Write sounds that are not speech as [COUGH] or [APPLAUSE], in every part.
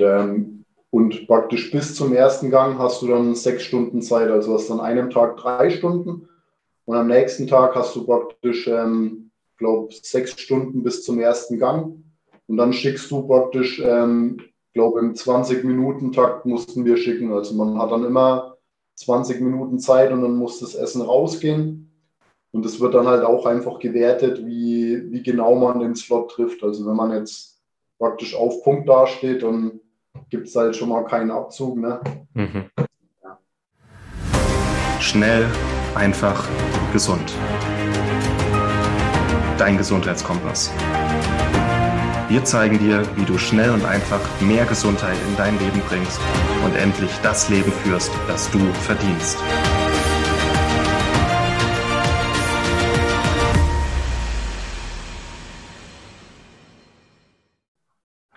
Und, ähm, und praktisch bis zum ersten Gang hast du dann sechs Stunden Zeit. Also hast du an einem Tag drei Stunden und am nächsten Tag hast du praktisch, ähm, glaube sechs Stunden bis zum ersten Gang. Und dann schickst du praktisch, ähm, glaube im 20-Minuten-Takt mussten wir schicken. Also man hat dann immer 20 Minuten Zeit und dann muss das Essen rausgehen. Und es wird dann halt auch einfach gewertet, wie, wie genau man den Slot trifft. Also wenn man jetzt praktisch auf Punkt dasteht, dann gibt es halt schon mal keinen Abzug. Ne? Mhm. Ja. Schnell, einfach, gesund. Dein Gesundheitskompass. Wir zeigen dir, wie du schnell und einfach mehr Gesundheit in dein Leben bringst und endlich das Leben führst, das du verdienst.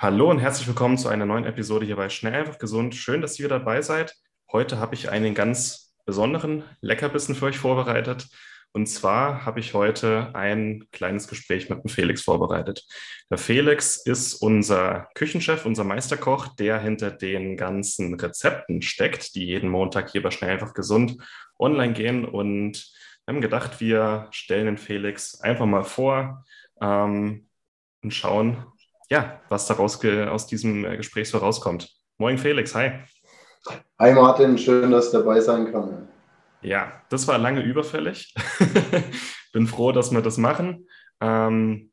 Hallo und herzlich willkommen zu einer neuen Episode hier bei Schnell einfach gesund. Schön, dass ihr dabei seid. Heute habe ich einen ganz besonderen Leckerbissen für euch vorbereitet. Und zwar habe ich heute ein kleines Gespräch mit dem Felix vorbereitet. Der Felix ist unser Küchenchef, unser Meisterkoch, der hinter den ganzen Rezepten steckt, die jeden Montag hier bei Schnell einfach gesund online gehen. Und wir haben gedacht, wir stellen den Felix einfach mal vor ähm, und schauen, ja, was daraus aus diesem äh, Gespräch so rauskommt. Moin Felix, hi. Hi Martin, schön, dass du dabei sein kann. Ja, das war lange überfällig. [LAUGHS] bin froh, dass wir das machen. Ähm,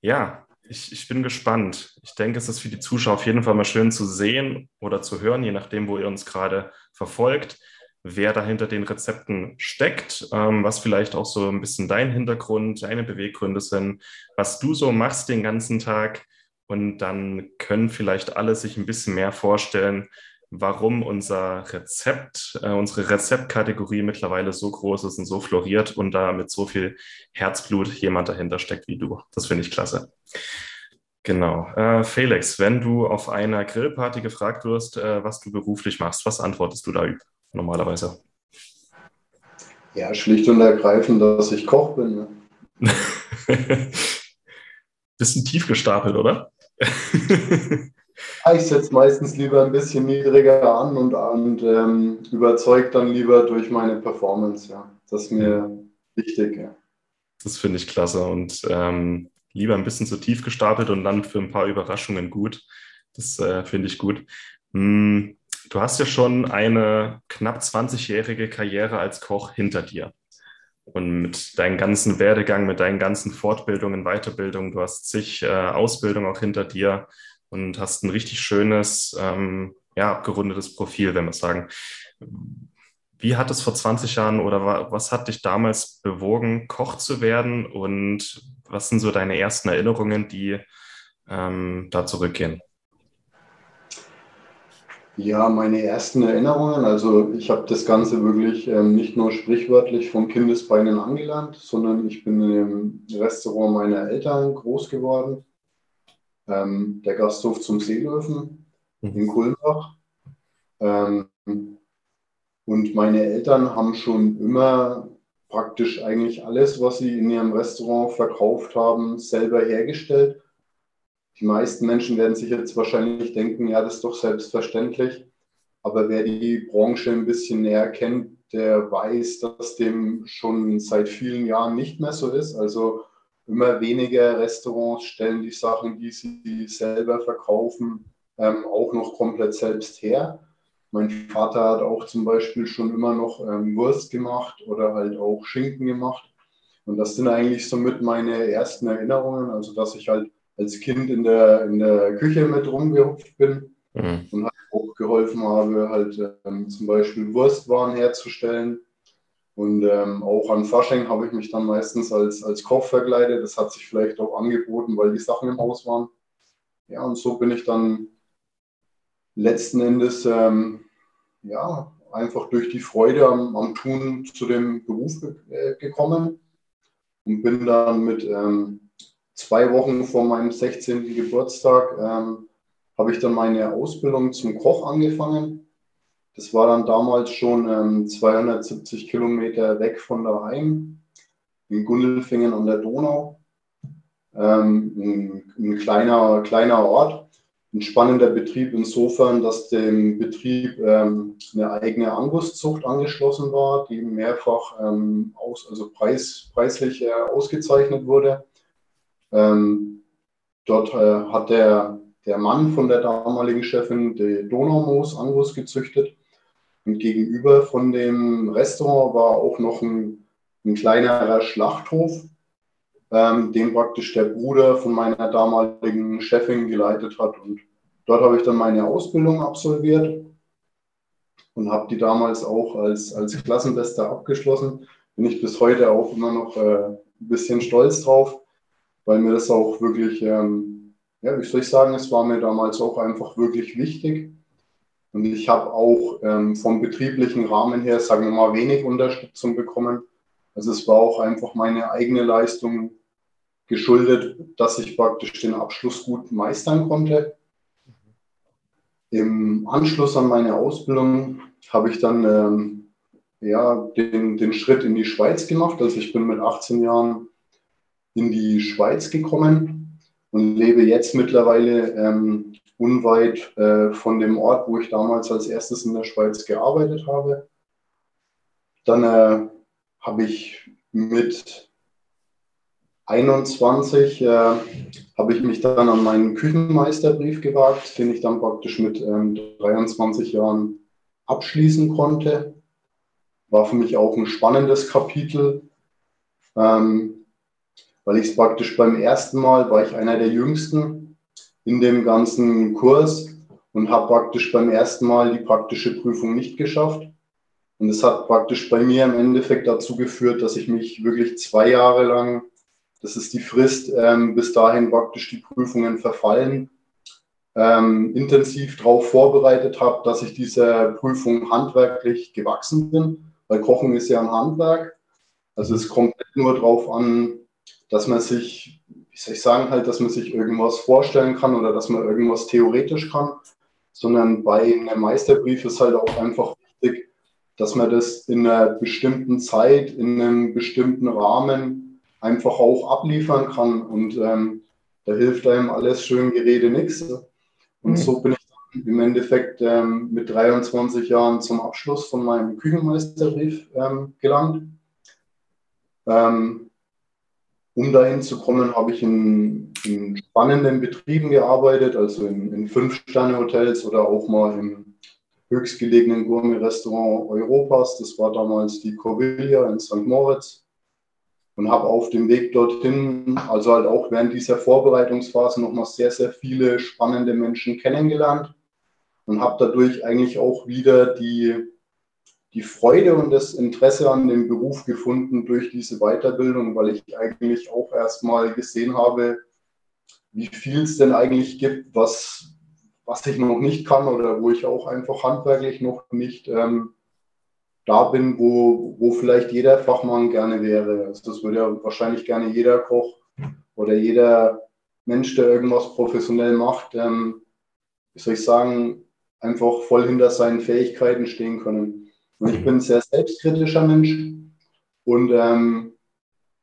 ja, ich, ich bin gespannt. Ich denke, es ist für die Zuschauer auf jeden Fall mal schön zu sehen oder zu hören, je nachdem, wo ihr uns gerade verfolgt, wer da hinter den Rezepten steckt, ähm, was vielleicht auch so ein bisschen dein Hintergrund, deine Beweggründe sind, was du so machst den ganzen Tag. Und dann können vielleicht alle sich ein bisschen mehr vorstellen, warum unser Rezept, äh, unsere Rezeptkategorie mittlerweile so groß ist und so floriert und da mit so viel Herzblut jemand dahinter steckt wie du. Das finde ich klasse. Genau. Äh, Felix, wenn du auf einer Grillparty gefragt wirst, äh, was du beruflich machst, was antwortest du da normalerweise? Ja, schlicht und ergreifend, dass ich Koch bin. Ne? [LAUGHS] Bisschen tief gestapelt, oder? [LAUGHS] ich setze meistens lieber ein bisschen niedriger an und, und ähm, überzeugt dann lieber durch meine Performance. Ja. Das ist mir wichtig. Ja. Das finde ich klasse und ähm, lieber ein bisschen zu tief gestapelt und dann für ein paar Überraschungen gut. Das äh, finde ich gut. Hm, du hast ja schon eine knapp 20-jährige Karriere als Koch hinter dir. Und mit deinem ganzen Werdegang, mit deinen ganzen Fortbildungen, Weiterbildungen, du hast zig äh, Ausbildungen auch hinter dir und hast ein richtig schönes, ähm, ja, abgerundetes Profil, wenn wir sagen. Wie hat es vor 20 Jahren oder was hat dich damals bewogen, Koch zu werden und was sind so deine ersten Erinnerungen, die ähm, da zurückgehen? Ja, meine ersten Erinnerungen, also ich habe das Ganze wirklich ähm, nicht nur sprichwörtlich von Kindesbeinen angelernt, sondern ich bin im Restaurant meiner Eltern groß geworden. Ähm, der Gasthof zum Seelöwen mhm. in Kulmbach. Ähm, und meine Eltern haben schon immer praktisch eigentlich alles, was sie in ihrem Restaurant verkauft haben, selber hergestellt die meisten Menschen werden sich jetzt wahrscheinlich denken, ja, das ist doch selbstverständlich. Aber wer die Branche ein bisschen näher kennt, der weiß, dass dem schon seit vielen Jahren nicht mehr so ist. Also immer weniger Restaurants stellen die Sachen, die sie selber verkaufen, ähm, auch noch komplett selbst her. Mein Vater hat auch zum Beispiel schon immer noch ähm, Wurst gemacht oder halt auch Schinken gemacht. Und das sind eigentlich somit meine ersten Erinnerungen, also dass ich halt als Kind in der, in der Küche mit rumgehupft bin mhm. und halt auch geholfen habe, halt ähm, zum Beispiel Wurstwaren herzustellen. Und ähm, auch an Fasching habe ich mich dann meistens als, als Koch verkleidet. Das hat sich vielleicht auch angeboten, weil die Sachen im Haus waren. Ja, und so bin ich dann letzten Endes ähm, ja, einfach durch die Freude am, am Tun zu dem Beruf äh, gekommen und bin dann mit ähm, zwei Wochen vor meinem 16. Geburtstag ähm, habe ich dann meine Ausbildung zum Koch angefangen. Das war dann damals schon ähm, 270 Kilometer weg von daheim, in Gundelfingen an der Donau. Ähm, ein, ein, kleiner, kleiner Ort. ein spannender Betrieb insofern, dass dem Betrieb ähm, eine eigene Anguszucht angeschlossen war, die mehrfach ähm, aus, also preis, preislich äh, ausgezeichnet wurde. Ähm, dort äh, hat der, der Mann von der damaligen Chefin die Donaumoos Angus gezüchtet. Und gegenüber von dem Restaurant war auch noch ein, ein kleinerer Schlachthof, ähm, den praktisch der Bruder von meiner damaligen Chefin geleitet hat. Und dort habe ich dann meine Ausbildung absolviert und habe die damals auch als, als Klassenbester abgeschlossen. Bin ich bis heute auch immer noch äh, ein bisschen stolz drauf, weil mir das auch wirklich, ähm, ja, wie soll ich sagen, es war mir damals auch einfach wirklich wichtig. Und ich habe auch ähm, vom betrieblichen Rahmen her, sagen wir mal, wenig Unterstützung bekommen. Also es war auch einfach meine eigene Leistung, geschuldet, dass ich praktisch den Abschluss gut meistern konnte. Im Anschluss an meine Ausbildung habe ich dann ähm, ja, den, den Schritt in die Schweiz gemacht. Also ich bin mit 18 Jahren in die Schweiz gekommen und lebe jetzt mittlerweile ähm, unweit äh, von dem Ort, wo ich damals als erstes in der Schweiz gearbeitet habe. Dann äh, habe ich mit 21 äh, habe ich mich dann an meinen Küchenmeisterbrief gewagt, den ich dann praktisch mit ähm, 23 Jahren abschließen konnte. War für mich auch ein spannendes Kapitel, ähm, weil ich es praktisch beim ersten Mal war ich einer der jüngsten in dem ganzen Kurs und habe praktisch beim ersten Mal die praktische Prüfung nicht geschafft. Und es hat praktisch bei mir im Endeffekt dazu geführt, dass ich mich wirklich zwei Jahre lang das ist die Frist, ähm, bis dahin praktisch die Prüfungen verfallen. Ähm, intensiv darauf vorbereitet habe, dass ich dieser Prüfung handwerklich gewachsen bin, weil Kochen ist ja ein Handwerk. Also es kommt nicht nur darauf an, dass man sich, wie soll ich sagen, halt, dass man sich irgendwas vorstellen kann oder dass man irgendwas theoretisch kann, sondern bei einem Meisterbrief ist halt auch einfach wichtig, dass man das in einer bestimmten Zeit, in einem bestimmten Rahmen einfach auch abliefern kann. Und ähm, da hilft einem alles schön Gerede nichts. Und mhm. so bin ich im Endeffekt ähm, mit 23 Jahren zum Abschluss von meinem Küchenmeisterbrief ähm, gelangt. Ähm, um dahin zu kommen, habe ich in, in, spannenden Betrieben gearbeitet, also in, in Fünf-Sterne-Hotels oder auch mal im höchstgelegenen Gourmet-Restaurant Europas. Das war damals die Corvilla in St. Moritz und habe auf dem Weg dorthin, also halt auch während dieser Vorbereitungsphase, nochmal sehr, sehr viele spannende Menschen kennengelernt und habe dadurch eigentlich auch wieder die, die Freude und das Interesse an dem Beruf gefunden durch diese Weiterbildung, weil ich eigentlich auch erstmal gesehen habe, wie viel es denn eigentlich gibt, was, was ich noch nicht kann oder wo ich auch einfach handwerklich noch nicht ähm, da bin, wo, wo vielleicht jeder Fachmann gerne wäre. Also das würde ja wahrscheinlich gerne jeder Koch oder jeder Mensch, der irgendwas professionell macht, ähm, wie soll ich sagen, einfach voll hinter seinen Fähigkeiten stehen können. Ich bin ein sehr selbstkritischer Mensch und ähm,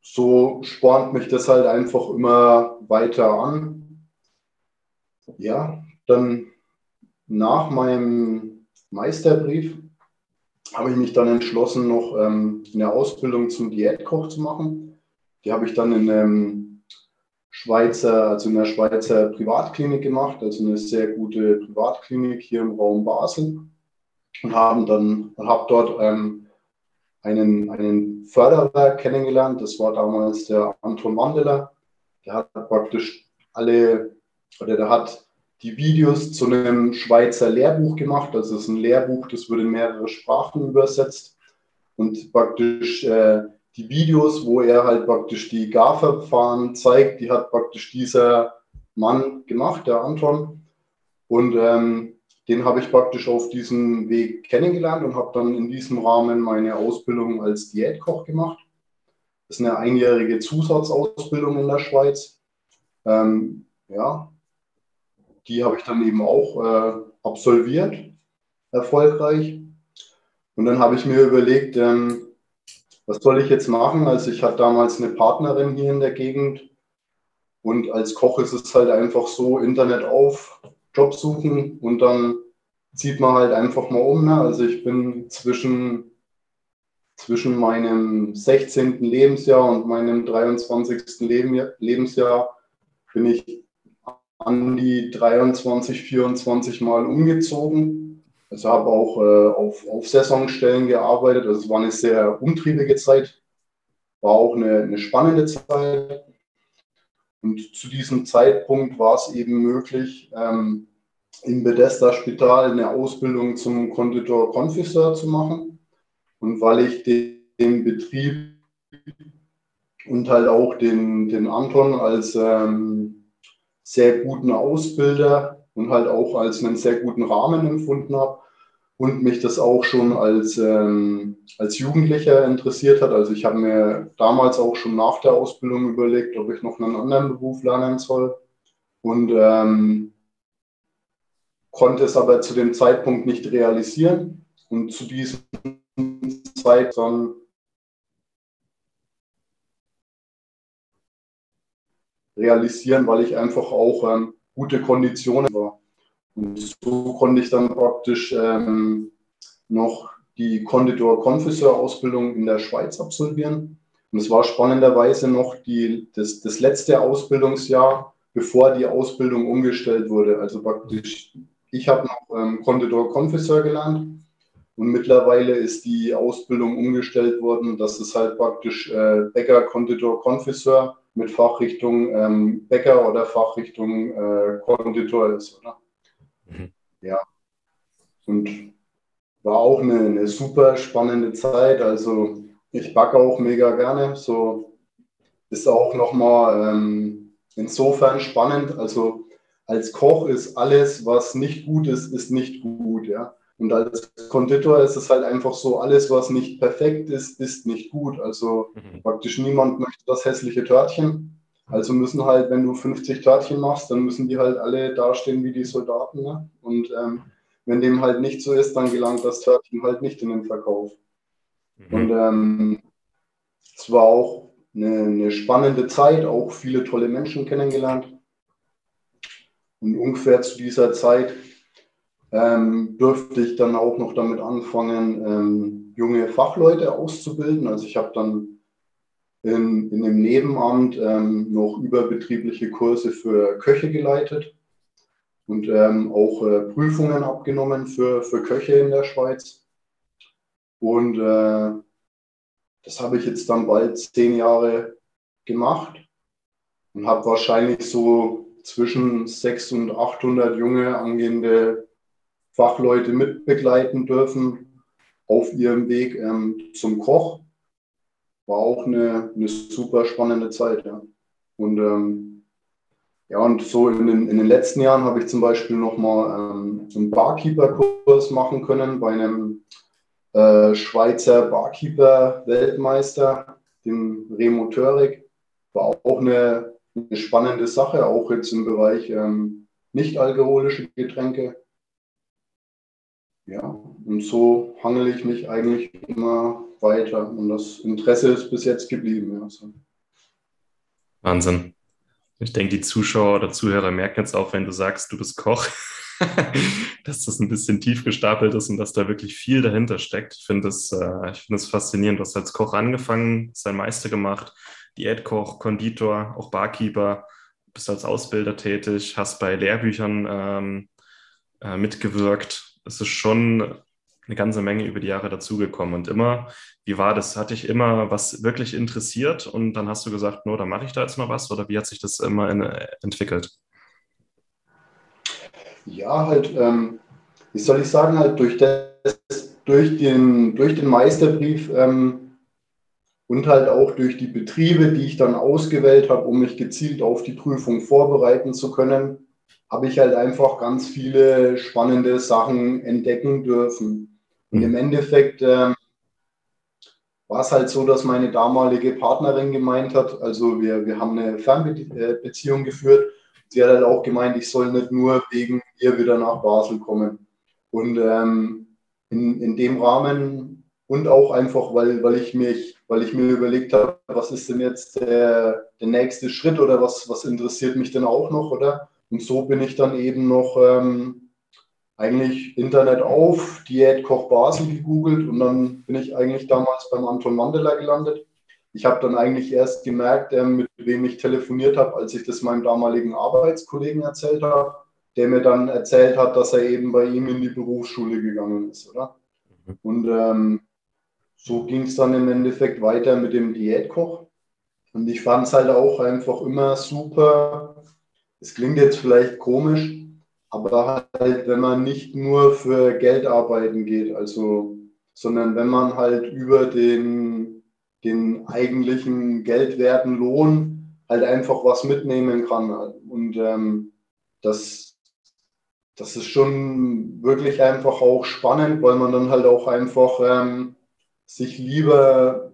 so spornt mich das halt einfach immer weiter an. Ja, dann nach meinem Meisterbrief habe ich mich dann entschlossen, noch ähm, eine Ausbildung zum Diätkoch zu machen. Die habe ich dann in einem Schweizer, also in der Schweizer Privatklinik gemacht, also eine sehr gute Privatklinik hier im Raum Basel und haben dann habe dort ähm, einen, einen Förderer kennengelernt. Das war damals der Anton Mandela. Der hat praktisch alle oder der hat die Videos zu einem Schweizer Lehrbuch gemacht. Also es ist ein Lehrbuch, das wird in mehrere Sprachen übersetzt. Und praktisch äh, die Videos, wo er halt praktisch die Garverfahren zeigt, die hat praktisch dieser Mann gemacht, der Anton. Und ähm, den habe ich praktisch auf diesem Weg kennengelernt und habe dann in diesem Rahmen meine Ausbildung als Diätkoch gemacht. Das ist eine einjährige Zusatzausbildung in der Schweiz. Ähm, ja, die habe ich dann eben auch äh, absolviert, erfolgreich. Und dann habe ich mir überlegt, ähm, was soll ich jetzt machen? Also ich hatte damals eine Partnerin hier in der Gegend und als Koch ist es halt einfach so, Internet auf, Job suchen und dann zieht man halt einfach mal um. Ne? Also ich bin zwischen, zwischen meinem 16. Lebensjahr und meinem 23. Leben, Lebensjahr bin ich an die 23, 24 Mal umgezogen. Also habe auch äh, auf, auf Saisonstellen gearbeitet. Also es war eine sehr umtriebige Zeit, war auch eine, eine spannende Zeit. Und zu diesem Zeitpunkt war es eben möglich, ähm, im Bethesda Spital eine Ausbildung zum Konditor Konfiseur zu machen. Und weil ich den, den Betrieb und halt auch den, den Anton als ähm, sehr guten Ausbilder und halt auch als einen sehr guten Rahmen empfunden habe und mich das auch schon als, ähm, als Jugendlicher interessiert hat. Also ich habe mir damals auch schon nach der Ausbildung überlegt, ob ich noch einen anderen Beruf lernen soll und ähm, konnte es aber zu dem Zeitpunkt nicht realisieren. Und zu diesem Zeit dann realisieren, weil ich einfach auch ähm, gute Konditionen war. Und so konnte ich dann praktisch ähm, noch die Konditor-Konfiseur-Ausbildung in der Schweiz absolvieren. Und es war spannenderweise noch die, das, das letzte Ausbildungsjahr, bevor die Ausbildung umgestellt wurde. Also praktisch, ich habe noch ähm, Konditor-Konfiseur gelernt und mittlerweile ist die Ausbildung umgestellt worden, dass es halt praktisch äh, Bäcker, Konditor, Konfiseur mit Fachrichtung ähm, Bäcker oder Fachrichtung äh, Konditor ist, oder? Mhm. Ja. Und war auch eine, eine super spannende Zeit. Also ich backe auch mega gerne. So ist auch nochmal ähm, insofern spannend. Also als Koch ist alles, was nicht gut ist, ist nicht gut. Ja. Und als Konditor ist es halt einfach so, alles, was nicht perfekt ist, ist nicht gut. Also mhm. praktisch niemand möchte das hässliche Törtchen. Also müssen halt, wenn du 50 Törtchen machst, dann müssen die halt alle dastehen wie die Soldaten. Ne? Und ähm, wenn dem halt nicht so ist, dann gelangt das Törtchen halt nicht in den Verkauf. Mhm. Und ähm, es war auch eine, eine spannende Zeit, auch viele tolle Menschen kennengelernt. Und ungefähr zu dieser Zeit ähm, durfte ich dann auch noch damit anfangen, ähm, junge Fachleute auszubilden. Also ich habe dann in, in dem Nebenamt ähm, noch überbetriebliche Kurse für Köche geleitet und ähm, auch äh, Prüfungen abgenommen für, für Köche in der Schweiz. Und äh, das habe ich jetzt dann bald zehn Jahre gemacht und habe wahrscheinlich so zwischen 600 und 800 junge angehende Fachleute mitbegleiten dürfen auf ihrem Weg ähm, zum Koch. War auch eine, eine super spannende Zeit, ja. Und ähm, ja, und so in den, in den letzten Jahren habe ich zum Beispiel nochmal ähm, einen Barkeeper-Kurs machen können bei einem äh, Schweizer Barkeeper-Weltmeister, dem Remo Törig. War auch eine, eine, spannende Sache, auch jetzt im Bereich ähm, nicht alkoholische Getränke. Ja, und so hangel ich mich eigentlich immer weiter und das Interesse ist bis jetzt geblieben. Ja, so. Wahnsinn. Ich denke, die Zuschauer oder Zuhörer merken jetzt auch, wenn du sagst, du bist Koch, [LAUGHS] dass das ein bisschen tief gestapelt ist und dass da wirklich viel dahinter steckt. Ich finde es äh, find faszinierend. Du hast als Koch angefangen, sein Meister gemacht, Diätkoch, Konditor, auch Barkeeper, bist als Ausbilder tätig, hast bei Lehrbüchern ähm, äh, mitgewirkt es ist schon eine ganze Menge über die Jahre dazugekommen. Und immer, wie war das? Hatte ich immer was wirklich interessiert und dann hast du gesagt, no, dann mache ich da jetzt mal was oder wie hat sich das immer in, entwickelt? Ja, halt, ähm, wie soll ich sagen, halt durch, das, durch, den, durch den Meisterbrief ähm, und halt auch durch die Betriebe, die ich dann ausgewählt habe, um mich gezielt auf die Prüfung vorbereiten zu können, habe ich halt einfach ganz viele spannende Sachen entdecken dürfen. Und im mhm. Endeffekt ähm, war es halt so, dass meine damalige Partnerin gemeint hat, also wir, wir haben eine Fernbeziehung geführt. Sie hat halt auch gemeint, ich soll nicht nur wegen ihr wieder nach Basel kommen. Und ähm, in, in dem Rahmen und auch einfach, weil, weil, ich, mich, weil ich mir überlegt habe, was ist denn jetzt der, der nächste Schritt oder was, was interessiert mich denn auch noch, oder? Und so bin ich dann eben noch ähm, eigentlich Internet auf, Diätkoch Basel gegoogelt und dann bin ich eigentlich damals beim Anton Mandela gelandet. Ich habe dann eigentlich erst gemerkt, mit wem ich telefoniert habe, als ich das meinem damaligen Arbeitskollegen erzählt habe, der mir dann erzählt hat, dass er eben bei ihm in die Berufsschule gegangen ist, oder? Mhm. Und ähm, so ging es dann im Endeffekt weiter mit dem Diätkoch. Und ich fand es halt auch einfach immer super. Es klingt jetzt vielleicht komisch, aber halt, wenn man nicht nur für Geld arbeiten geht, also, sondern wenn man halt über den, den eigentlichen geldwerten Lohn halt einfach was mitnehmen kann. Und ähm, das, das ist schon wirklich einfach auch spannend, weil man dann halt auch einfach ähm, sich lieber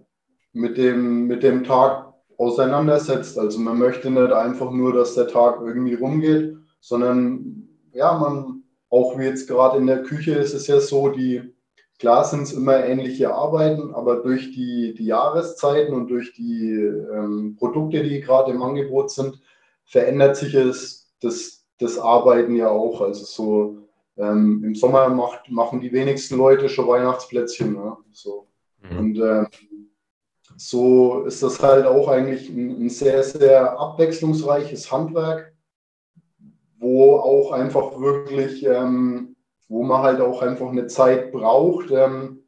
mit dem, mit dem Tag auseinandersetzt. Also man möchte nicht einfach nur, dass der Tag irgendwie rumgeht, sondern ja, man, auch wie jetzt gerade in der Küche ist es ja so, die, klar sind es immer ähnliche Arbeiten, aber durch die, die Jahreszeiten und durch die ähm, Produkte, die gerade im Angebot sind, verändert sich es, das, das Arbeiten ja auch. Also so ähm, im Sommer macht, machen die wenigsten Leute schon Weihnachtsplätzchen. Ne? So. Mhm. Und äh, so ist das halt auch eigentlich ein, ein, sehr, sehr abwechslungsreiches Handwerk, wo auch einfach wirklich, ähm, wo man halt auch einfach eine Zeit braucht, ähm,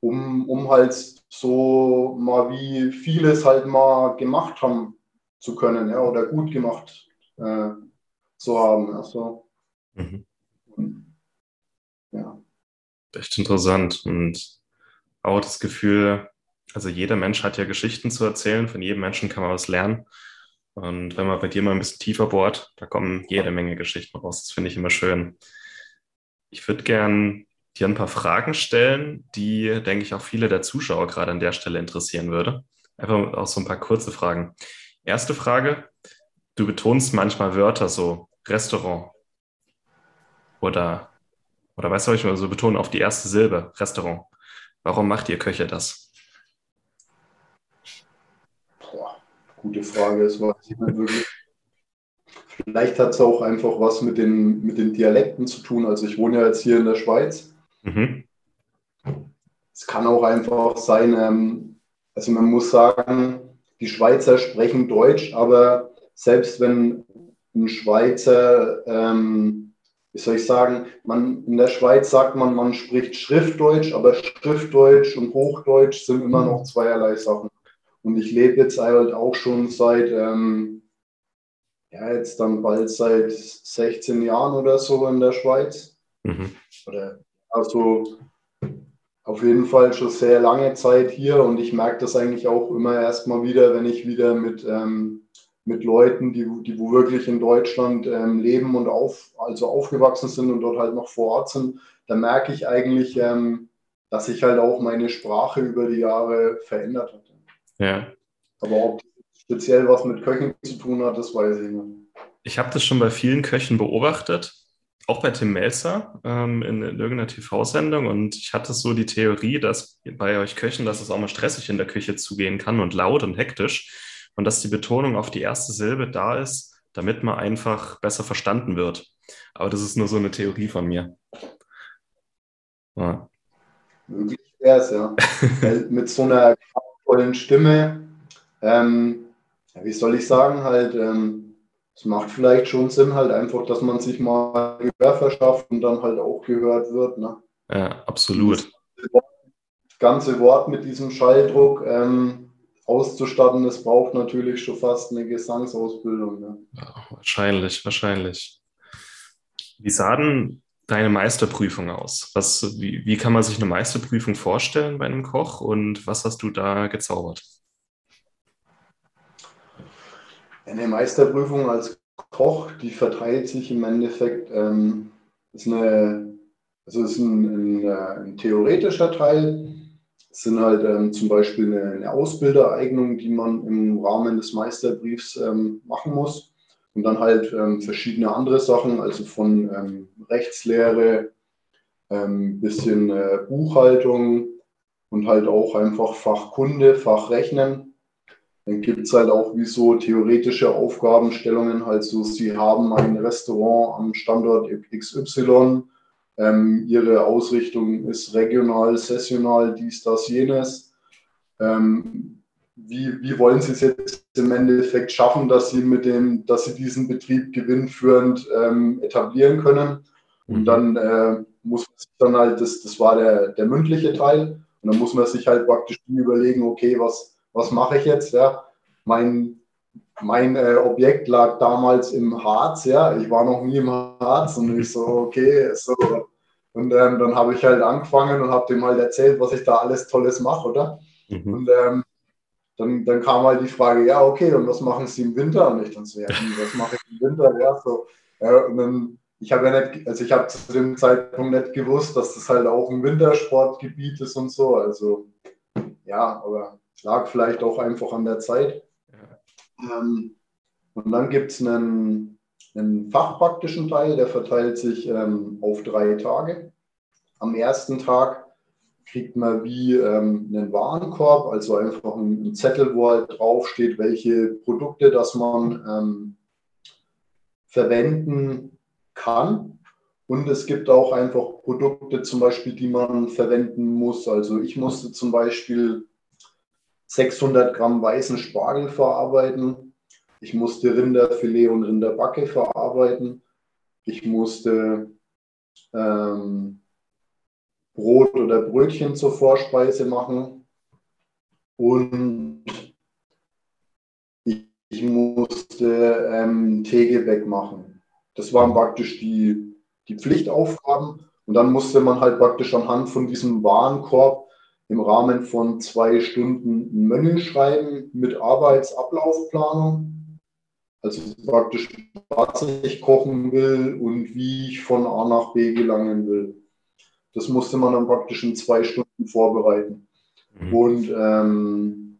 um, um halt so mal wie vieles halt mal gemacht haben zu können ja, oder gut gemacht äh, zu haben. Also, mhm. ja. Echt interessant und auch das Gefühl, also jeder Mensch hat ja Geschichten zu erzählen, von jedem Menschen kann man was lernen. Und wenn man bei dir mal ein bisschen tiefer bohrt, da kommen jede Menge Geschichten raus. Das finde ich immer schön. Ich würde gern dir ein paar Fragen stellen, die, denke ich, auch viele der Zuschauer gerade an der Stelle interessieren würde. Einfach auch so ein paar kurze Fragen. Erste Frage, du betonst manchmal Wörter so Restaurant oder, oder weißt du, ich mal so betonen auf die erste Silbe, Restaurant. Warum macht ihr Köche das? Gute Frage, das weiß ich nicht wirklich. Vielleicht hat es auch einfach was mit den, mit den Dialekten zu tun. Also ich wohne ja jetzt hier in der Schweiz. Mhm. Es kann auch einfach sein, ähm, also man muss sagen, die Schweizer sprechen Deutsch, aber selbst wenn ein Schweizer ähm, wie soll ich sagen, man, in der Schweiz sagt man, man spricht Schriftdeutsch, aber Schriftdeutsch und Hochdeutsch sind immer noch zweierlei Sachen. Und ich lebe jetzt halt auch schon seit, ähm, ja, jetzt dann bald seit 16 Jahren oder so in der Schweiz. Mhm. Oder, also auf jeden Fall schon sehr lange Zeit hier und ich merke das eigentlich auch immer erstmal wieder, wenn ich wieder mit ähm, mit Leuten, die, die wo wirklich in Deutschland ähm, leben und auf, also aufgewachsen sind und dort halt noch vor Ort sind, da merke ich eigentlich, ähm, dass sich halt auch meine Sprache über die Jahre verändert hat. Ja. Aber ob das speziell was mit Köchen zu tun hat, das weiß ich nicht. Ich habe das schon bei vielen Köchen beobachtet, auch bei Tim Melzer ähm, in, in, irgendeiner TV-Sendung. Und ich hatte so die Theorie, dass bei euch Köchen, dass es auch mal stressig in der Küche zugehen kann und laut und hektisch und dass die Betonung auf die erste Silbe da ist, damit man einfach besser verstanden wird. Aber das ist nur so eine Theorie von mir. Ja. Möglich wäre es, ja. [LAUGHS] Mit so einer kraftvollen Stimme, ähm, wie soll ich sagen, halt, ähm, es macht vielleicht schon Sinn, halt einfach, dass man sich mal Gehör verschafft und dann halt auch gehört wird. Ne? Ja, absolut. Das ganze Wort mit diesem Schalldruck, ähm, auszustatten, das braucht natürlich schon fast eine Gesangsausbildung. Ne? Ja, wahrscheinlich, wahrscheinlich. Wie sah denn deine Meisterprüfung aus? Was, wie, wie kann man sich eine Meisterprüfung vorstellen bei einem Koch und was hast du da gezaubert? Eine Meisterprüfung als Koch, die verteilt sich im Endeffekt, ähm, ist eine, also ist ein, ein, ein theoretischer Teil, es sind halt ähm, zum Beispiel eine, eine, Ausbildereignung, die man im Rahmen des Meisterbriefs ähm, machen muss. Und dann halt ähm, verschiedene andere Sachen, also von ähm, Rechtslehre, ähm, bisschen äh, Buchhaltung und halt auch einfach Fachkunde, Fachrechnen. Dann gibt es halt auch wie so theoretische Aufgabenstellungen, halt so, Sie haben ein Restaurant am Standort XY, ähm, Ihre Ausrichtung ist regional, sessional, dies, das, jenes. Ähm, wie, wie wollen Sie es jetzt im Endeffekt schaffen, dass Sie mit dem, dass Sie diesen Betrieb gewinnführend ähm, etablieren können? Und mhm. dann äh, muss man sich dann halt, das, das war der, der mündliche Teil, und dann muss man sich halt praktisch überlegen, okay, was, was mache ich jetzt? Ja? Mein, mein äh, Objekt lag damals im Harz, ja, ich war noch nie im Harz und ich so, okay, so. Und ähm, dann habe ich halt angefangen und habe dem halt erzählt, was ich da alles Tolles mache, oder? Mhm. Und ähm, dann, dann kam halt die Frage, ja, okay, und was machen Sie im Winter? Und ich dann so, ja, was mache ich im Winter? Ja, so. Ja, und dann, ich habe ja nicht, also ich habe zu dem Zeitpunkt nicht gewusst, dass das halt auch ein Wintersportgebiet ist und so. Also ja, aber lag vielleicht auch einfach an der Zeit. Ja. Ähm, und dann gibt es einen, einen fachpraktischen Teil, der verteilt sich ähm, auf drei Tage. Am ersten Tag kriegt man wie ähm, einen Warenkorb, also einfach einen, Zettel, wo halt draufsteht, welche Produkte, das man ähm, verwenden kann. Und es gibt auch einfach Produkte zum Beispiel, die man verwenden muss. Also ich musste zum Beispiel 600 Gramm weißen Spargel verarbeiten. Ich musste Rinderfilet und Rinderbacke verarbeiten. Ich musste ähm, Brot oder Brötchen zur Vorspeise machen. Und ich, musste ähm, Teegebäck machen. Das waren praktisch die, die Pflichtaufgaben. Und dann musste man halt praktisch anhand von diesem Warenkorb im Rahmen von zwei Stunden Menü schreiben mit Arbeitsablaufplanung. Also praktisch, was ich kochen will und wie ich von A nach B gelangen will. Das musste man dann praktisch in zwei Stunden vorbereiten. Mhm. Und ähm,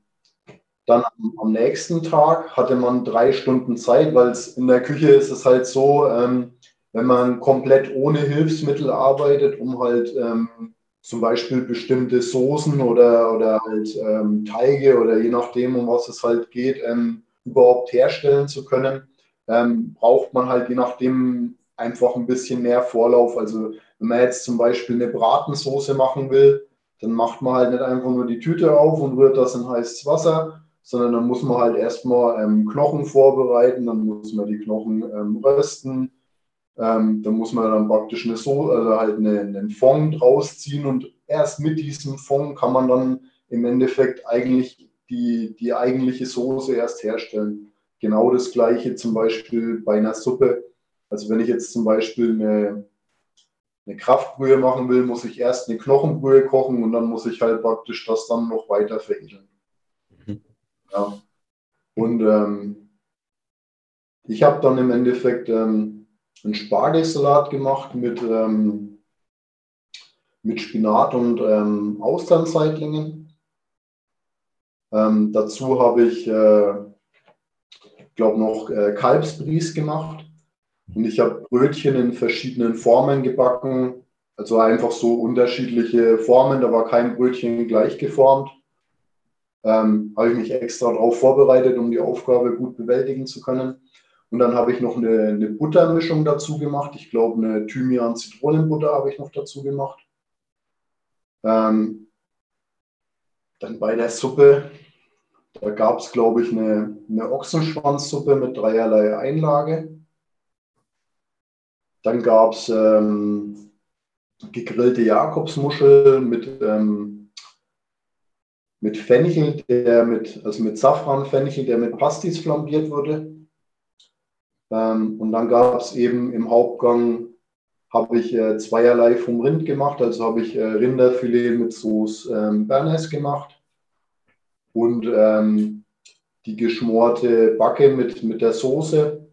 dann am, am, nächsten Tag hatte man drei Stunden Zeit, weil es in der Küche ist es halt so, ähm, wenn man komplett ohne Hilfsmittel arbeitet, um halt ähm, zum Beispiel bestimmte Soßen oder, oder halt ähm, Teige oder je nachdem, um was es halt geht, ähm, überhaupt herstellen zu können, ähm, braucht man halt je nachdem einfach ein bisschen mehr Vorlauf. Also wenn man jetzt zum Beispiel eine Bratensoße machen will, dann macht man halt nicht einfach nur die Tüte auf und rührt das in heißes Wasser, sondern dann muss man halt erstmal ähm, Knochen vorbereiten, dann muss man die Knochen ähm, rösten, ähm, dann muss man dann praktisch eine so also halt eine, einen Fond draus ziehen und erst mit diesem Fond kann man dann im Endeffekt eigentlich die, die eigentliche Soße erst herstellen. Genau das gleiche zum Beispiel bei einer Suppe. Also wenn ich jetzt zum Beispiel eine, eine Kraftbrühe machen will, muss ich erst eine Knochenbrühe kochen und dann muss ich halt praktisch das dann noch weiter veredeln. Mhm. Ja. Und ähm, ich habe dann im Endeffekt ähm, einen Spargelsalat gemacht mit, ähm, mit Spinat und ähm, Austernzeitlingen. Ähm, dazu habe ich, äh, glaube noch äh, Kalbsbries gemacht. Und ich habe Brötchen in verschiedenen Formen gebacken, also einfach so unterschiedliche Formen. Da war kein Brötchen gleich geformt. Ähm, habe ich mich extra darauf vorbereitet, um die Aufgabe gut bewältigen zu können. Und dann habe ich noch eine, eine Buttermischung dazu gemacht. Ich glaube, eine Thymian-Zitronenbutter habe ich noch dazu gemacht. Ähm, dann bei der Suppe, da gab es, glaube ich, eine, eine Ochsenschwanzsuppe mit dreierlei Einlage. Dann gab es ähm, gegrillte Jakobsmuschel mit, ähm, mit Fenchel, der mit, also mit Safranfenchel, der mit Pastis flambiert wurde. Ähm, und dann gab es eben im Hauptgang, habe ich äh, zweierlei vom Rind gemacht. Also habe ich äh, Rinderfilet mit Sauce ähm, Bernays gemacht und ähm, die geschmorte Backe mit, mit der Soße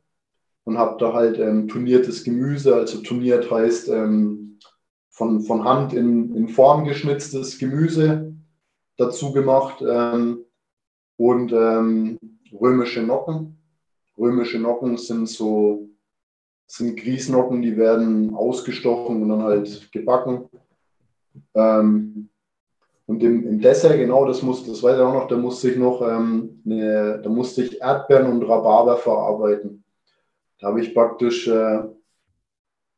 und habe da halt ähm, turniertes Gemüse, also turniert heißt ähm, von, von Hand in, in Form geschnitztes Gemüse dazu gemacht ähm, und ähm, römische Nocken. Römische Nocken sind so sind Grießnocken, die werden ausgestochen und dann halt gebacken. Ähm, Und im, im Dessert, genau, das muss, das weiß ich auch noch, da musste ich noch, ähm, eine, da musste ich Erdbeeren und Rhabarber verarbeiten. Da habe ich praktisch, äh,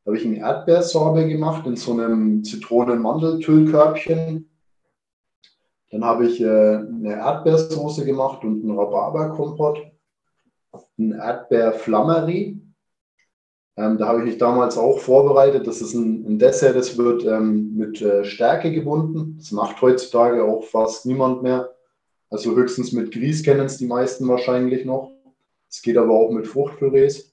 habe ich eine Erdbeersorbe gemacht in so einem Zitronen-Mandeltüllkörbchen. Dann habe ich äh, eine Erdbeersoße gemacht und einen Rhabarberkompott, ein Erdbeerflammerie. Ähm, da habe ich mich damals auch vorbereitet. Das ist ein, ein Dessert, das wird ähm, mit äh, Stärke gebunden. Das macht heutzutage auch fast niemand mehr. Also höchstens mit Grieß kennen es die meisten wahrscheinlich noch. Es geht aber auch mit Fruchtpürees.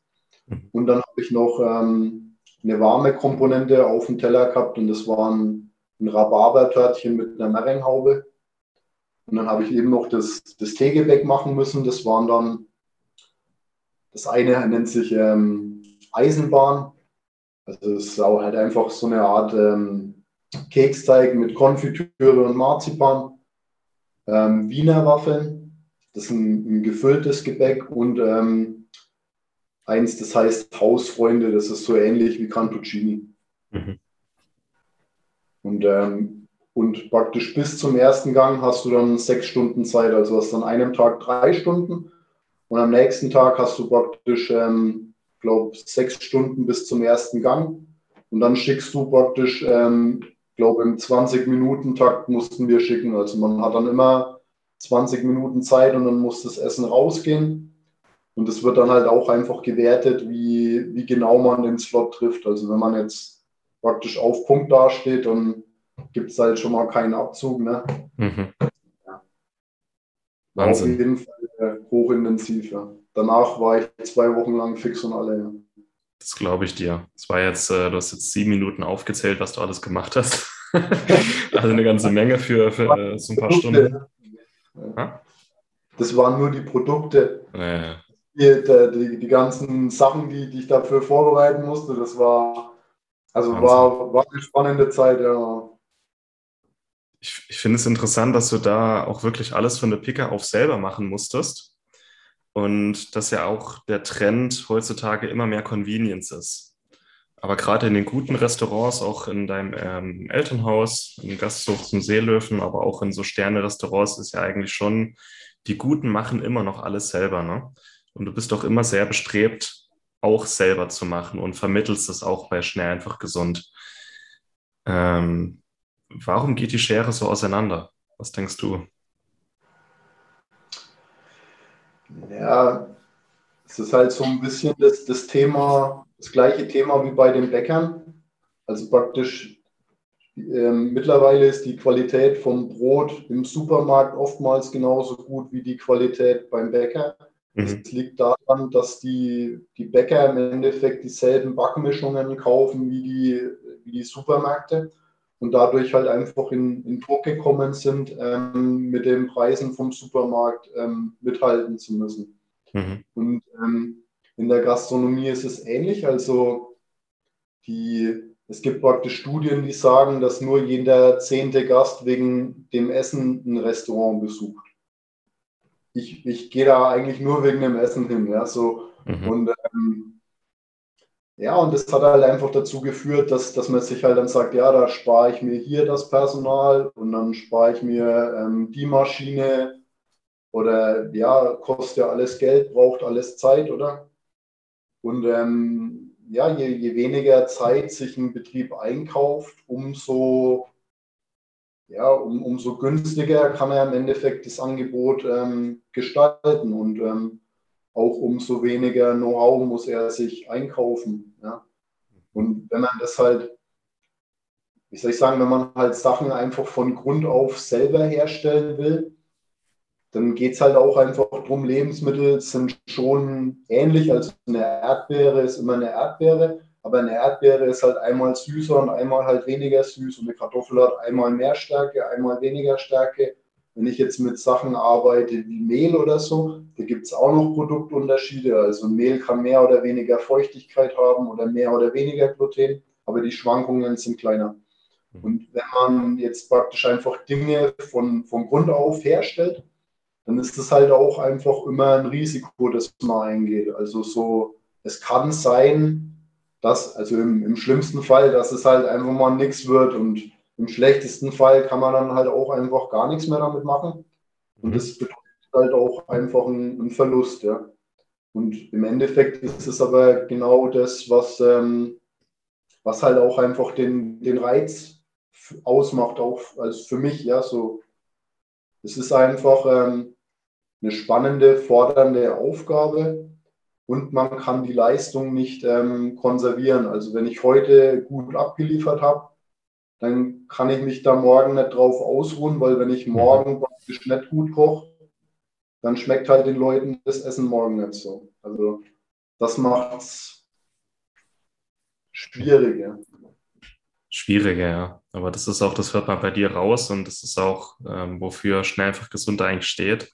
Mhm. Und dann habe ich noch ähm, eine warme Komponente auf dem Teller gehabt und das war ein, ein Rhabarbertörtchen mit einer Merenhaube. Und dann habe ich eben noch das, das Teegebäck machen müssen. Das waren dann, das eine nennt sich ähm, Eisenbahn. Also es ist auch halt einfach so eine Art ähm, Keksteig mit Konfitüre und Marzipan. Ähm, Wiener Waffeln, das ist ein, ein gefülltes Gebäck und ähm, eins, das heißt Hausfreunde, das ist so ähnlich wie Cantuccini. Mhm. Und ähm, und praktisch bis zum ersten Gang hast du dann sechs Stunden Zeit. Also hast du an einem Tag drei Stunden und am nächsten Tag hast du praktisch, ähm, glaube sechs Stunden bis zum ersten Gang. Und dann schickst du praktisch, ähm, glaube im 20-Minuten-Takt mussten wir schicken. Also man hat dann immer 20 Minuten Zeit und dann muss das Essen rausgehen. Und es wird dann halt auch einfach gewertet, wie, wie genau man den Slot trifft. Also wenn man jetzt praktisch auf Punkt dasteht, dann gibt es halt schon mal keinen Abzug. Ne? Mhm. Ja. Wahnsinn. Auf jeden Fall äh, hochintensiv. Ja. Danach war ich zwei Wochen lang fix und alle. Ja. Das glaube ich dir. Es war jetzt, äh, du hast jetzt sieben Minuten aufgezählt, was du alles gemacht hast. [LAUGHS] also eine ganze Menge für, für äh, so ein paar Stunden. Ja. Das waren nur die Produkte. Ja. Die, die, die, ganzen Sachen, die, die ich dafür vorbereiten musste, das war, also war, war eine spannende Zeit, ja ich, ich finde es interessant, dass du da auch wirklich alles von der Picke auf selber machen musstest. Und dass ja auch der Trend heutzutage immer mehr Convenience ist. Aber gerade in den guten Restaurants, auch in deinem ähm, Elternhaus, im Gasthof zum Seelöwen, aber auch in so Sterne-Restaurants ist ja eigentlich schon, die Guten machen immer noch alles selber. Ne? Und du bist doch immer sehr bestrebt, auch selber zu machen und vermittelst es auch bei Schnell einfach gesund. Ähm, Warum geht die Schere so auseinander? Was denkst du? Ja, es ist halt so ein bisschen das, das Thema, das gleiche Thema wie bei den Bäckern. Also praktisch ähm, mittlerweile ist die Qualität vom Brot im Supermarkt oftmals genauso gut wie die Qualität beim Bäcker. Mhm. Das liegt daran, dass die, die Bäcker im Endeffekt dieselben Backmischungen kaufen wie die, wie die Supermärkte und dadurch halt einfach in, in Druck gekommen sind, ähm, mit den Preisen vom Supermarkt ähm, mithalten zu müssen. Mhm. Und ähm, in der Gastronomie ist es ähnlich. Also die, es gibt praktisch Studien, die sagen, dass nur jeder zehnte Gast wegen dem Essen ein Restaurant besucht. Ich, ich gehe da eigentlich nur wegen dem Essen hin. Ja, so, mhm. Und ähm, ja, und das hat halt einfach dazu geführt, dass, dass man sich halt dann sagt, ja, da spare ich mir hier das Personal und dann spare ich mir ähm, die Maschine oder ja, kostet ja alles Geld, braucht alles Zeit, oder? Und ähm, ja, je, je weniger Zeit sich ein Betrieb einkauft, umso, ja, um, umso günstiger kann er im Endeffekt das Angebot ähm, gestalten. Und ähm, auch umso weniger Know-how muss er sich einkaufen. Ja? Und wenn man das halt, wie soll ich sagen, wenn man halt Sachen einfach von Grund auf selber herstellen will, dann geht es halt auch einfach darum, Lebensmittel sind schon ähnlich. Also eine Erdbeere ist immer eine Erdbeere, aber eine Erdbeere ist halt einmal süßer und einmal halt weniger süß und eine Kartoffel hat einmal mehr Stärke, einmal weniger Stärke. Wenn ich jetzt mit Sachen arbeite wie Mehl oder so, da gibt es auch noch Produktunterschiede. Also Mehl kann mehr oder weniger Feuchtigkeit haben oder mehr oder weniger Gluten, aber die Schwankungen sind kleiner. Mhm. Und wenn man jetzt praktisch einfach Dinge von, von Grund auf herstellt, dann ist das halt auch einfach immer ein Risiko, das man eingeht. Also so, es kann sein, dass, also im, im schlimmsten Fall, dass es halt einfach mal nichts wird und Im schlechtesten Fall kann man dann halt auch einfach gar nichts mehr damit machen. Und das bedeutet halt auch einfach ein, ein Verlust, ja. Und im Endeffekt ist es aber genau das, was, ähm, was halt auch einfach den, den Reiz ausmacht, auch als für mich, ja, so. Es ist einfach ähm, eine spannende, fordernde Aufgabe und man kann die Leistung nicht ähm, konservieren. Also wenn ich heute gut abgeliefert habe, dann kann ich mich da morgen nicht drauf ausruhen, weil wenn ich morgen praktisch nicht gut koche, dann schmeckt halt den Leuten das Essen morgen nicht so. Also das macht es schwieriger. Schwieriger, ja. Aber das ist auch, das hört man bei dir raus und das ist auch, ähm, wofür schnell einfach gesund eigentlich steht.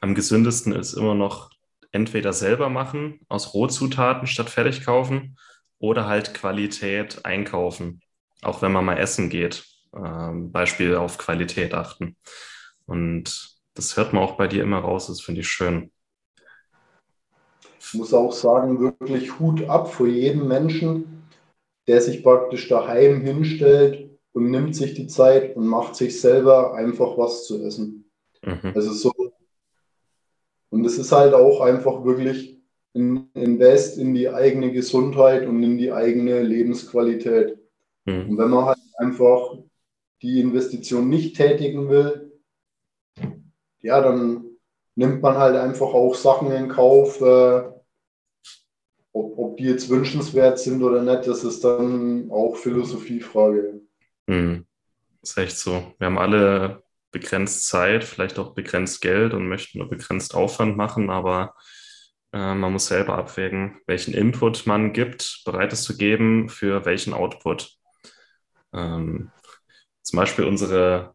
Am gesündesten ist immer noch entweder selber machen, aus Rohzutaten statt fertig kaufen oder halt Qualität einkaufen, auch wenn man mal essen geht. Ähm, Beispiel auf Qualität achten. Und das hört man auch bei dir immer raus, das finde ich schön. Ich muss auch sagen, wirklich Hut ab vor jedem Menschen, der sich praktisch daheim hinstellt und nimmt sich die Zeit und macht sich selber einfach was zu essen. Mhm. Also so und es ist halt auch einfach wirklich ein Invest in die eigene Gesundheit und in die eigene Lebensqualität. Mhm. Und wenn man halt einfach die Investition nicht tätigen will, ja, dann nimmt man halt einfach auch Sachen in Kauf, äh, ob, ob, die jetzt wünschenswert sind oder nicht, das ist dann auch Philosophiefrage. Mhm. Das ist echt so. Wir haben alle begrenzt Zeit, vielleicht auch begrenzt Geld und möchten nur begrenzt Aufwand machen, aber äh, man muss selber abwägen, welchen Input man gibt, bereit ist zu geben für welchen Output. Ähm, zum Beispiel unsere,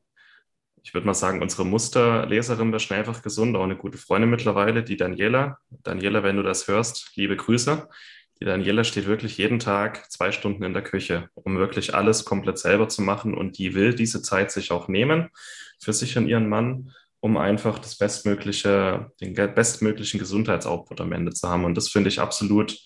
ich würde mal sagen, unsere Musterleserin bei Schnellfach Gesund, auch eine gute Freundin mittlerweile, die Daniela. Daniela, wenn du das hörst, liebe Grüße. Die Daniela steht wirklich jeden Tag zwei Stunden in der Küche, um wirklich alles komplett selber zu machen und die will diese Zeit sich auch nehmen für sich und ihren Mann, um einfach das bestmögliche, den bestmöglichen Gesundheitsoutput am Ende zu haben. Und das finde ich absolut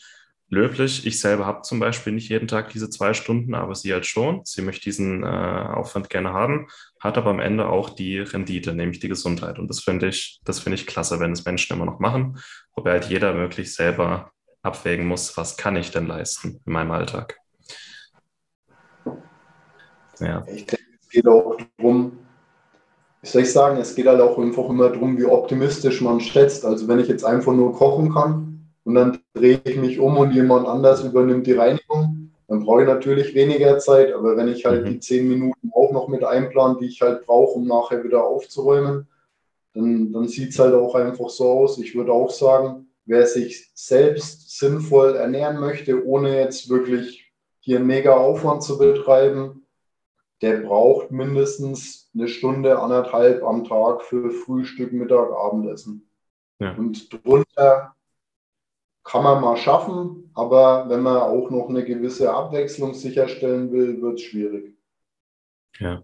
löblich. Ich selber habe zum Beispiel nicht jeden Tag diese zwei Stunden, aber sie halt schon. Sie möchte diesen äh, Aufwand gerne haben, hat aber am Ende auch die Rendite, nämlich die Gesundheit. Und das finde ich, das finde ich klasse, wenn es Menschen immer noch machen, wobei halt jeder wirklich selber abwägen muss, was kann ich denn leisten in meinem Alltag. Ja. Ich denke, es geht auch darum, wie soll ich sagen, es geht halt auch einfach immer darum, wie optimistisch man schätzt. Also wenn ich jetzt einfach nur kochen kann und dann drehe ich mich um und jemand anders übernimmt die Reinigung, dann brauche ich natürlich weniger Zeit. Aber wenn ich halt mhm. die zehn Minuten auch noch mit einplan, die ich halt brauche, um nachher wieder aufzuräumen, dann, dann sieht es halt auch einfach so aus. Ich würde auch sagen, wer sich selbst sinnvoll ernähren möchte, ohne jetzt wirklich hier einen mega Aufwand zu betreiben, der braucht mindestens eine Stunde, anderthalb am Tag für Frühstück, Mittag, Abendessen. Ja. Und drunter kann man mal schaffen, aber wenn man auch noch eine gewisse Abwechslung sicherstellen will, wird es schwierig. Ja.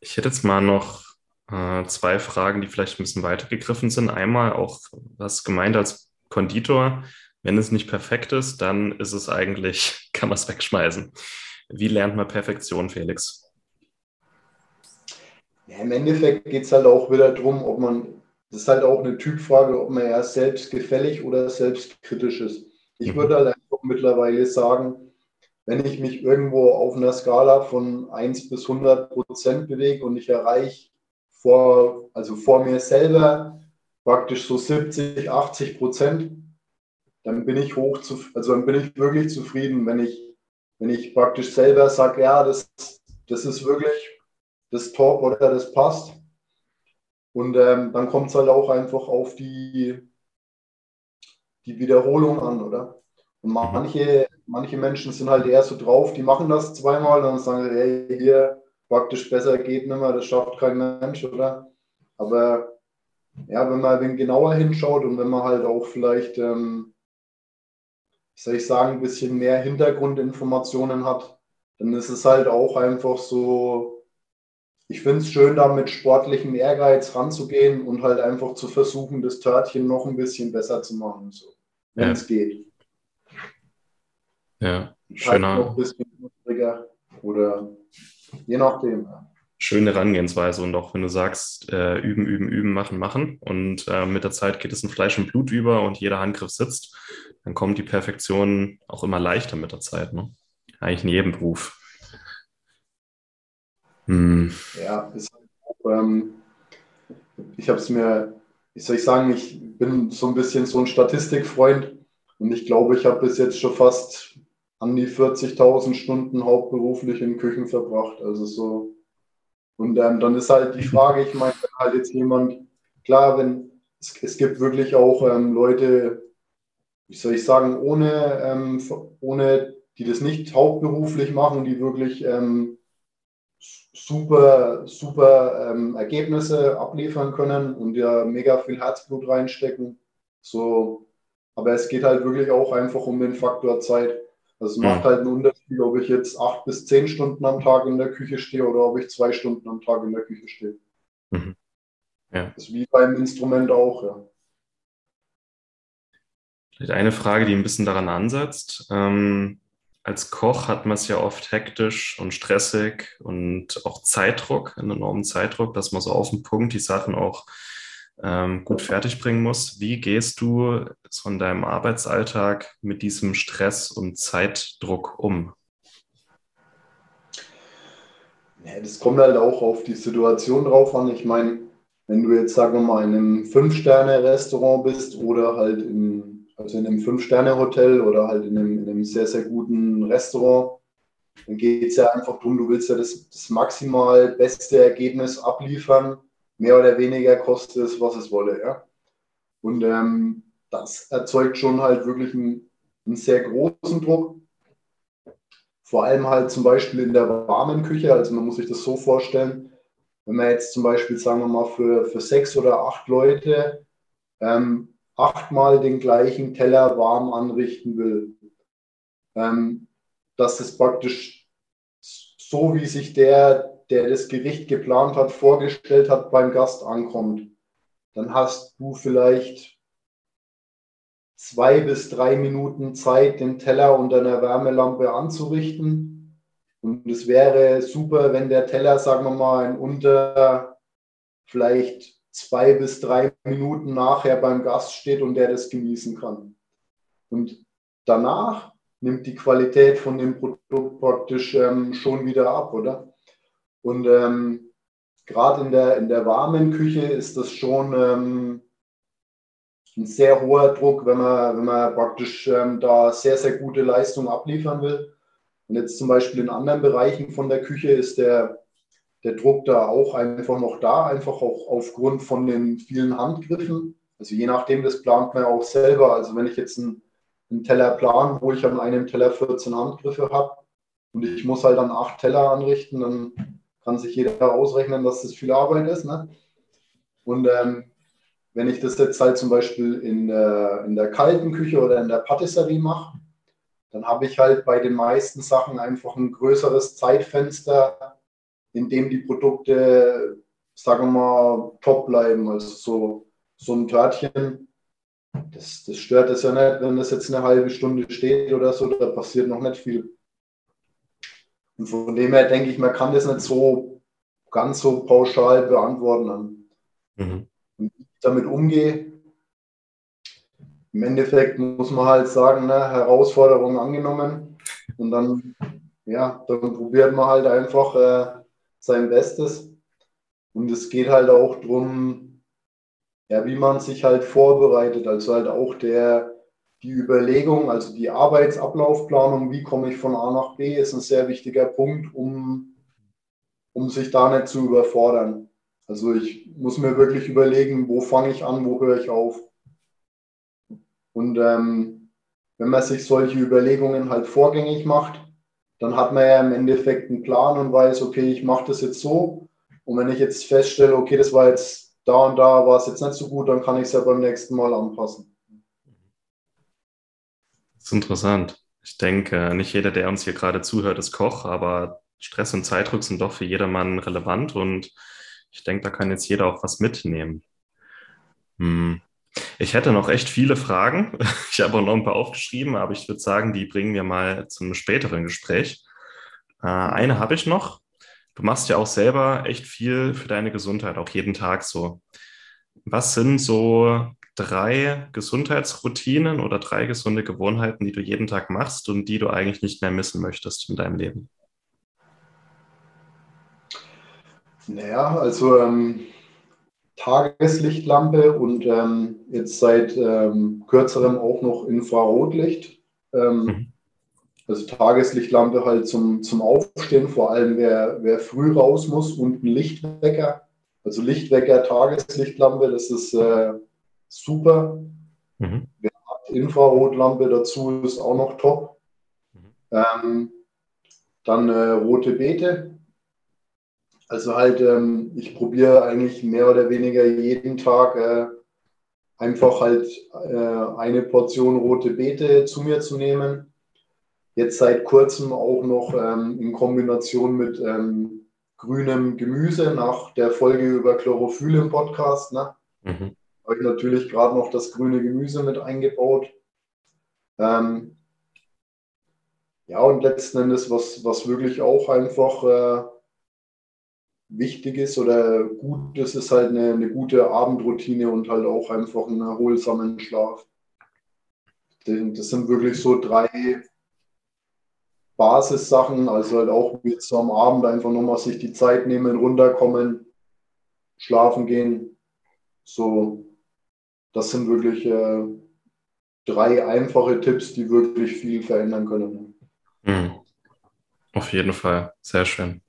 Ich hätte jetzt mal noch äh, zwei Fragen, die vielleicht ein bisschen weitergegriffen sind. Einmal auch, was gemeint als Konditor, wenn es nicht perfekt ist, dann ist es eigentlich, [LAUGHS] kann man es wegschmeißen. Wie lernt man Perfektion, Felix? Ja, Im Endeffekt geht es halt auch wieder darum, ob man, das ist halt auch eine Typfrage, ob man ja selbstgefällig oder selbstkritisch ist. Ich mhm. würde halt einfach mittlerweile sagen, wenn ich mich irgendwo auf einer Skala von 1 bis 100 Prozent bewege und ich erreiche vor, also vor mir selber praktisch so 70, 80 Prozent, dann bin ich hoch zu, also dann bin ich wirklich zufrieden, wenn ich wenn ich praktisch selber sage, ja, das, das ist wirklich das Top oder das passt. Und ähm, dann kommt es halt auch einfach auf die, die Wiederholung an, oder? Und manche, manche Menschen sind halt eher so drauf, die machen das zweimal und dann sagen hey, hier praktisch besser geht nicht mehr, das schafft kein Mensch, oder? Aber ja, wenn man ein genauer hinschaut und wenn man halt auch vielleicht ähm, soll ich sagen, ein bisschen mehr Hintergrundinformationen hat, dann ist es halt auch einfach so, ich finde es schön, da mit sportlichem Ehrgeiz ranzugehen und halt einfach zu versuchen, das Törtchen noch ein bisschen besser zu machen, so, wenn es ja. geht. Ja, schöner. Halt oder je nachdem. Schöne Herangehensweise und auch wenn du sagst, äh, üben, üben, üben, machen, machen und äh, mit der Zeit geht es in Fleisch und Blut über und jeder Handgriff sitzt, dann kommt die Perfektion auch immer leichter mit der Zeit. Ne? Eigentlich in jedem Beruf. Hm. Ja, ist, ähm, ich habe es mir, wie soll ich sagen, ich bin so ein bisschen so ein Statistikfreund und ich glaube, ich habe bis jetzt schon fast an die 40.000 Stunden hauptberuflich in Küchen verbracht. Also so. Und ähm, dann ist halt die Frage, ich meine, wenn halt jetzt jemand, klar, wenn es, es gibt wirklich auch ähm, Leute, wie soll ich sagen, ohne, ähm, ohne, die das nicht hauptberuflich machen, die wirklich ähm, super, super ähm, Ergebnisse abliefern können und ja mega viel Herzblut reinstecken. So, aber es geht halt wirklich auch einfach um den Faktor Zeit. Also es mhm. macht halt einen Unterschied, ob ich jetzt acht bis zehn Stunden am Tag in der Küche stehe oder ob ich zwei Stunden am Tag in der Küche stehe. Mhm. Ja. Das ist wie beim Instrument auch, ja. Vielleicht eine Frage, die ein bisschen daran ansetzt. Ähm, als Koch hat man es ja oft hektisch und stressig und auch Zeitdruck, einen enormen Zeitdruck, dass man so auf den Punkt die Sachen auch ähm, gut fertigbringen muss. Wie gehst du so in deinem Arbeitsalltag mit diesem Stress und Zeitdruck um? Ja, das kommt halt auch auf die Situation drauf an. Ich meine, wenn du jetzt, sagen wir mal, in einem Fünf-Sterne-Restaurant bist oder halt in, also in einem Fünf-Sterne-Hotel oder halt in einem, in einem, sehr, sehr guten Restaurant, dann geht es ja einfach darum, du willst ja das, das maximal beste Ergebnis abliefern mehr oder weniger kostet es, was es wolle. Ja? Und ähm, das erzeugt schon halt wirklich einen, einen, sehr großen Druck. Vor allem halt zum Beispiel in der warmen Küche. Also man muss sich das so vorstellen, wenn man jetzt zum Beispiel, sagen wir mal, für, für sechs oder acht Leute ähm, achtmal den gleichen Teller warm anrichten will, ähm, dass es praktisch so, wie sich der der das Gericht geplant hat, vorgestellt hat, beim Gast ankommt, dann hast du vielleicht zwei bis drei Minuten Zeit, den Teller unter einer Wärmelampe anzurichten. Und es wäre super, wenn der Teller, sagen wir mal, in unter vielleicht zwei bis drei Minuten nachher beim Gast steht und der das genießen kann. Und danach nimmt die Qualität von dem Produkt praktisch ähm, schon wieder ab, oder? Und ähm, gerade in der, in der warmen Küche ist das schon ähm, ein sehr hoher Druck, wenn man, wenn man praktisch ähm, da sehr, sehr gute Leistung abliefern will. Und jetzt zum Beispiel in anderen Bereichen von der Küche ist der, der Druck da auch einfach noch da, einfach auch aufgrund von den vielen Handgriffen. Also je nachdem, das plant man auch selber. Also wenn ich jetzt einen, einen Teller plan, wo ich an einem Teller 14 Handgriffe habe und ich muss halt dann acht Teller anrichten, dann kann sich jeder ausrechnen, dass das viel Arbeit ist. Ne? Und ähm, wenn ich das jetzt halt zum Beispiel in, äh, in der kalten Küche oder in der Patisserie mache, dann habe ich halt bei den meisten Sachen einfach ein größeres Zeitfenster, in dem die Produkte, sagen wir mal, top bleiben. Also so, so ein Törtchen, das, das stört es ja nicht, wenn das jetzt eine halbe Stunde steht oder so, da passiert noch nicht viel. Und von dem her denke ich, man kann das nicht so ganz so pauschal beantworten. Mhm. Und wie ich damit umgehe, im Endeffekt muss man halt sagen, ne, Herausforderung angenommen. Und dann, ja, dann probiert man halt einfach äh, sein Bestes. Und es geht halt auch darum, ja, wie man sich halt vorbereitet. Also halt auch der, die Überlegung, also die Arbeitsablaufplanung, wie komme ich von A nach B, ist ein sehr wichtiger Punkt, um, um sich da nicht zu überfordern. Also ich muss mir wirklich überlegen, wo fange ich an, wo höre ich auf. Und ähm, wenn man sich solche Überlegungen halt vorgängig macht, dann hat man ja im Endeffekt einen Plan und weiß, okay, ich mache das jetzt so. Und wenn ich jetzt feststelle, okay, das war jetzt da und da, war es jetzt nicht so gut, dann kann ich es ja beim nächsten Mal anpassen. Das ist interessant. Ich denke, nicht jeder, der uns hier gerade zuhört, ist Koch, aber Stress und Zeitdruck sind doch für jedermann relevant und ich denke, da kann jetzt jeder auch was mitnehmen. Hm. Ich hätte noch echt viele Fragen. [LAUGHS] Ich habe auch noch ein paar aufgeschrieben, aber ich würde sagen, die bringen wir mal zum späteren Gespräch. Äh, eine habe ich noch. Du machst ja auch selber echt viel für deine Gesundheit, auch jeden Tag so. Was sind so drei Gesundheitsroutinen oder drei gesunde Gewohnheiten, die du jeden Tag machst und die du eigentlich nicht mehr missen möchtest in deinem Leben? Naja, also ähm, Tageslichtlampe und ähm, jetzt seit ähm, kürzerem auch noch Infrarotlicht. Ähm, mhm. Also Tageslichtlampe halt zum, zum Aufstehen, vor allem wer, wer früh raus muss und ein Lichtwecker. Also Lichtwecker, Tageslichtlampe, das ist äh, super. Mhm. Wer hat Infrarotlampe dazu, ist auch noch top. Mhm. Ähm, dann äh, rote Beete, also halt, ähm, ich probiere eigentlich mehr oder weniger jeden Tag äh, einfach halt äh, eine Portion rote Beete zu mir zu nehmen. Jetzt seit kurzem auch noch ähm, in Kombination mit ähm, grünem Gemüse nach der Folge über Chlorophyll im Podcast. Ne? Mhm. Habe ich natürlich gerade noch das grüne Gemüse mit eingebaut. Ähm, ja, und letzten Endes, was, was wirklich auch einfach äh, wichtig ist oder gut ist, ist halt eine, eine gute Abendroutine und halt auch einfach einen erholsamen Schlaf. Das sind wirklich so drei Basissachen, also halt auch jetzt so am Abend einfach nochmal sich die Zeit nehmen, runterkommen, schlafen gehen. So, das sind wirklich äh, drei einfache Tipps, die wirklich viel verändern können. Mhm. Auf jeden Fall, sehr schön.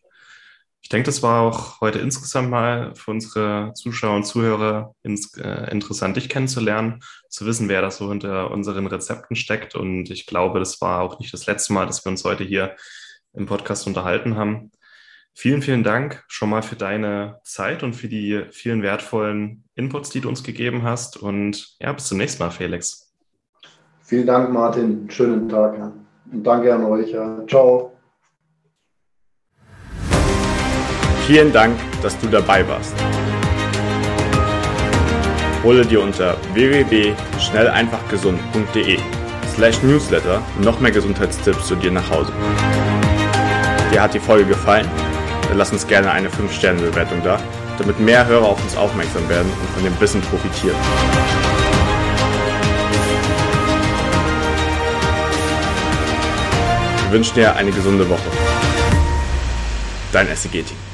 Ich denke, das war auch heute insgesamt mal für unsere Zuschauer und Zuhörer ins, äh, interessant, dich kennenzulernen, zu wissen, wer da so hinter unseren Rezepten steckt. Und ich glaube, das war auch nicht das letzte Mal, dass wir uns heute hier im Podcast unterhalten haben. Vielen, vielen Dank schon mal für deine Zeit und für die vielen wertvollen Inputs, die du uns gegeben hast. Und ja, bis zum nächsten Mal, Felix. Vielen Dank, Martin. Schönen Tag. Ja. Und danke an euch. Ja. Ciao. Vielen Dank, dass du dabei warst. Hole dir unter www.schnelleinfachgesund.de slash newsletter noch mehr Gesundheitstipps zu dir nach Hause. Dir hat die Folge gefallen? Lass uns gerne eine 5-Sterne-Bewertung da, damit mehr Hörer auf uns aufmerksam werden und von dem Wissen profitieren. Wir wünschen dir eine gesunde Woche. Dein SEG-Team.